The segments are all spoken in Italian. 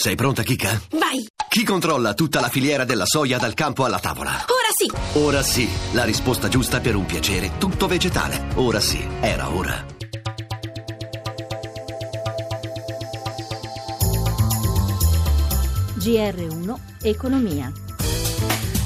Sei pronta, Kika? Vai! Chi controlla tutta la filiera della soia dal campo alla tavola? Ora sì! Ora sì, la risposta giusta per un piacere tutto vegetale. Ora sì, era ora. GR1 Economia.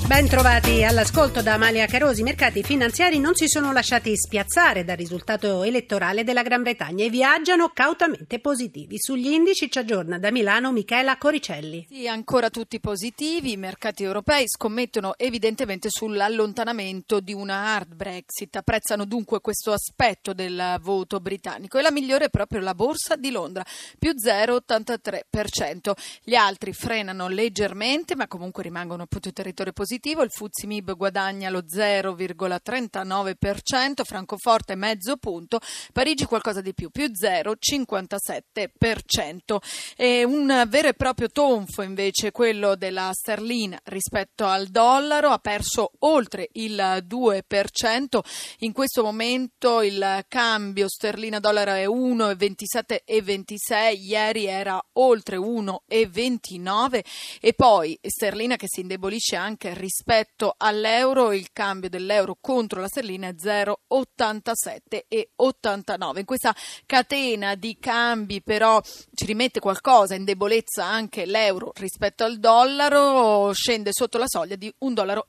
Ben trovati all'ascolto da Amalia Carosi. I mercati finanziari non si sono lasciati spiazzare dal risultato elettorale della Gran Bretagna e viaggiano cautamente positivi. Sugli indici ci aggiorna da Milano Michela Coricelli. Sì, ancora tutti positivi. I mercati europei scommettono evidentemente sull'allontanamento di una hard Brexit. Apprezzano dunque questo aspetto del voto britannico. E la migliore è proprio la borsa di Londra, più 0,83%. Gli altri frenano leggermente, ma comunque rimangono appunto territorio positivo il Fuzzi Mib guadagna lo 0,39%, Francoforte mezzo punto, Parigi qualcosa di più, più 0,57%. E un vero e proprio tonfo invece quello della sterlina rispetto al dollaro, ha perso oltre il 2%, in questo momento il cambio sterlina-dollaro è 1,27,26, ieri era oltre 1,29 e poi sterlina che si indebolisce anche rispetto all'euro il cambio dell'euro contro la sterlina è 0,87 e 89. In questa catena di cambi però ci rimette qualcosa in debolezza anche l'euro rispetto al dollaro, scende sotto la soglia di 1,12 dollaro.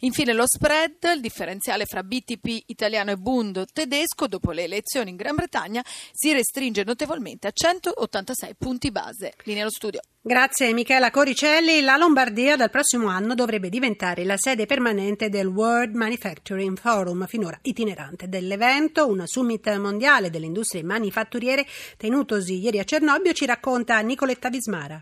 Infine lo spread, il differenziale fra BTP italiano e Bund tedesco dopo le elezioni in Gran Bretagna si restringe notevolmente a 186 punti base. Linea allo studio. Grazie Michela Coricelli. La Lombardia dal prossimo anno dovrebbe diventare la sede permanente del World Manufacturing Forum, finora itinerante dell'evento, un summit mondiale delle industrie manifatturiere tenutosi ieri a Cernobbio, ci racconta Nicoletta Vismara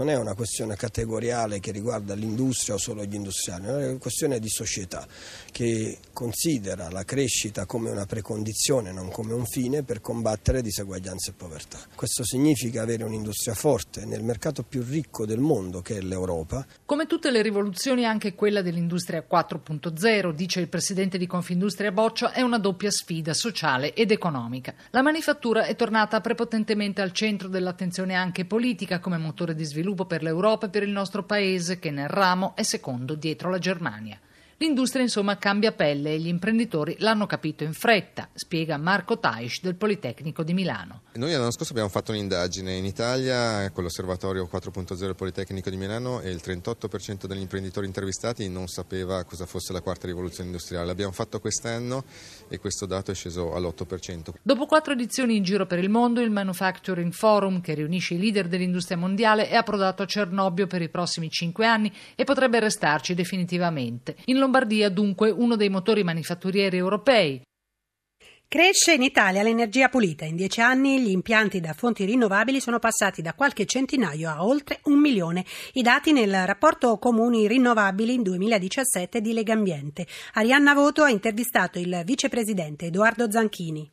non è una questione categoriale che riguarda l'industria o solo gli industriali, è una questione di società che considera la crescita come una precondizione, non come un fine per combattere diseguaglianza e povertà. Questo significa avere un'industria forte nel mercato più ricco del mondo che è l'Europa. Come tutte le rivoluzioni anche quella dell'industria 4.0, dice il presidente di Confindustria Boccia, è una doppia sfida sociale ed economica. La manifattura è tornata prepotentemente al centro dell'attenzione anche politica come motore di sviluppo sviluppo per l'Europa e per il nostro paese, che nel ramo è secondo dietro la Germania. L'industria insomma cambia pelle e gli imprenditori l'hanno capito in fretta, spiega Marco Taish del Politecnico di Milano. Noi l'anno scorso abbiamo fatto un'indagine in Italia con l'osservatorio 4.0 del Politecnico di Milano e il 38% degli imprenditori intervistati non sapeva cosa fosse la quarta rivoluzione industriale. L'abbiamo fatto quest'anno e questo dato è sceso all'8%. Dopo quattro edizioni in giro per il mondo, il Manufacturing Forum, che riunisce i leader dell'industria mondiale, è approdato a Cernobbio per i prossimi cinque anni e potrebbe restarci definitivamente. In Lombardia dunque uno dei motori manifatturieri europei. Cresce in Italia l'energia pulita. In dieci anni gli impianti da fonti rinnovabili sono passati da qualche centinaio a oltre un milione. I dati nel rapporto Comuni Rinnovabili 2017 di Legambiente. Arianna Voto ha intervistato il vicepresidente Edoardo Zanchini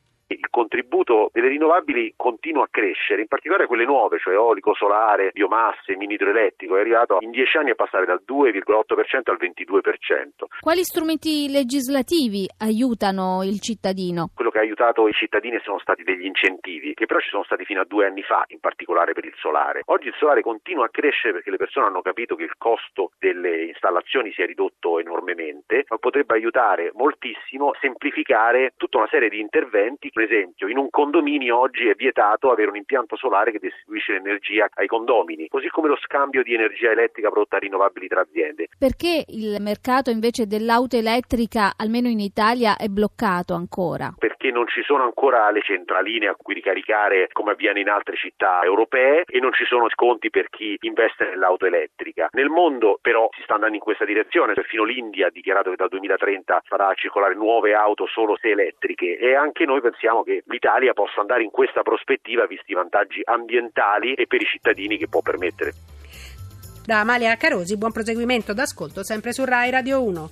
il contributo delle rinnovabili continua a crescere, in particolare quelle nuove, cioè eolico, solare, biomasse, mini idroelettrico, è arrivato in dieci anni a passare dal 2,8% al 22%. Quali strumenti legislativi aiutano il cittadino? Quello che ha aiutato i cittadini sono stati degli incentivi, che però ci sono stati fino a due anni fa, in particolare per il solare. Oggi il solare continua a crescere perché le persone hanno capito che il costo delle installazioni si è ridotto enormemente, ma potrebbe aiutare moltissimo a semplificare tutta una serie di interventi per esempio, in un condominio oggi è vietato avere un impianto solare che distribuisce l'energia ai condomini, così come lo scambio di energia elettrica prodotta rinnovabili tra aziende. Perché il mercato invece dell'auto elettrica, almeno in Italia, è bloccato ancora? Perché non ci sono ancora le centraline a cui ricaricare come avviene in altre città europee e non ci sono sconti per chi investe nell'auto elettrica. Nel mondo però si sta andando in questa direzione, perfino l'India ha dichiarato che dal 2030 farà circolare nuove auto solo se elettriche e anche noi pensiamo pensiamo che l'Italia possa andare in questa prospettiva visti i vantaggi ambientali e per i cittadini che può permettere. Da Amalia Carosi, buon proseguimento d'ascolto sempre su Rai Radio 1.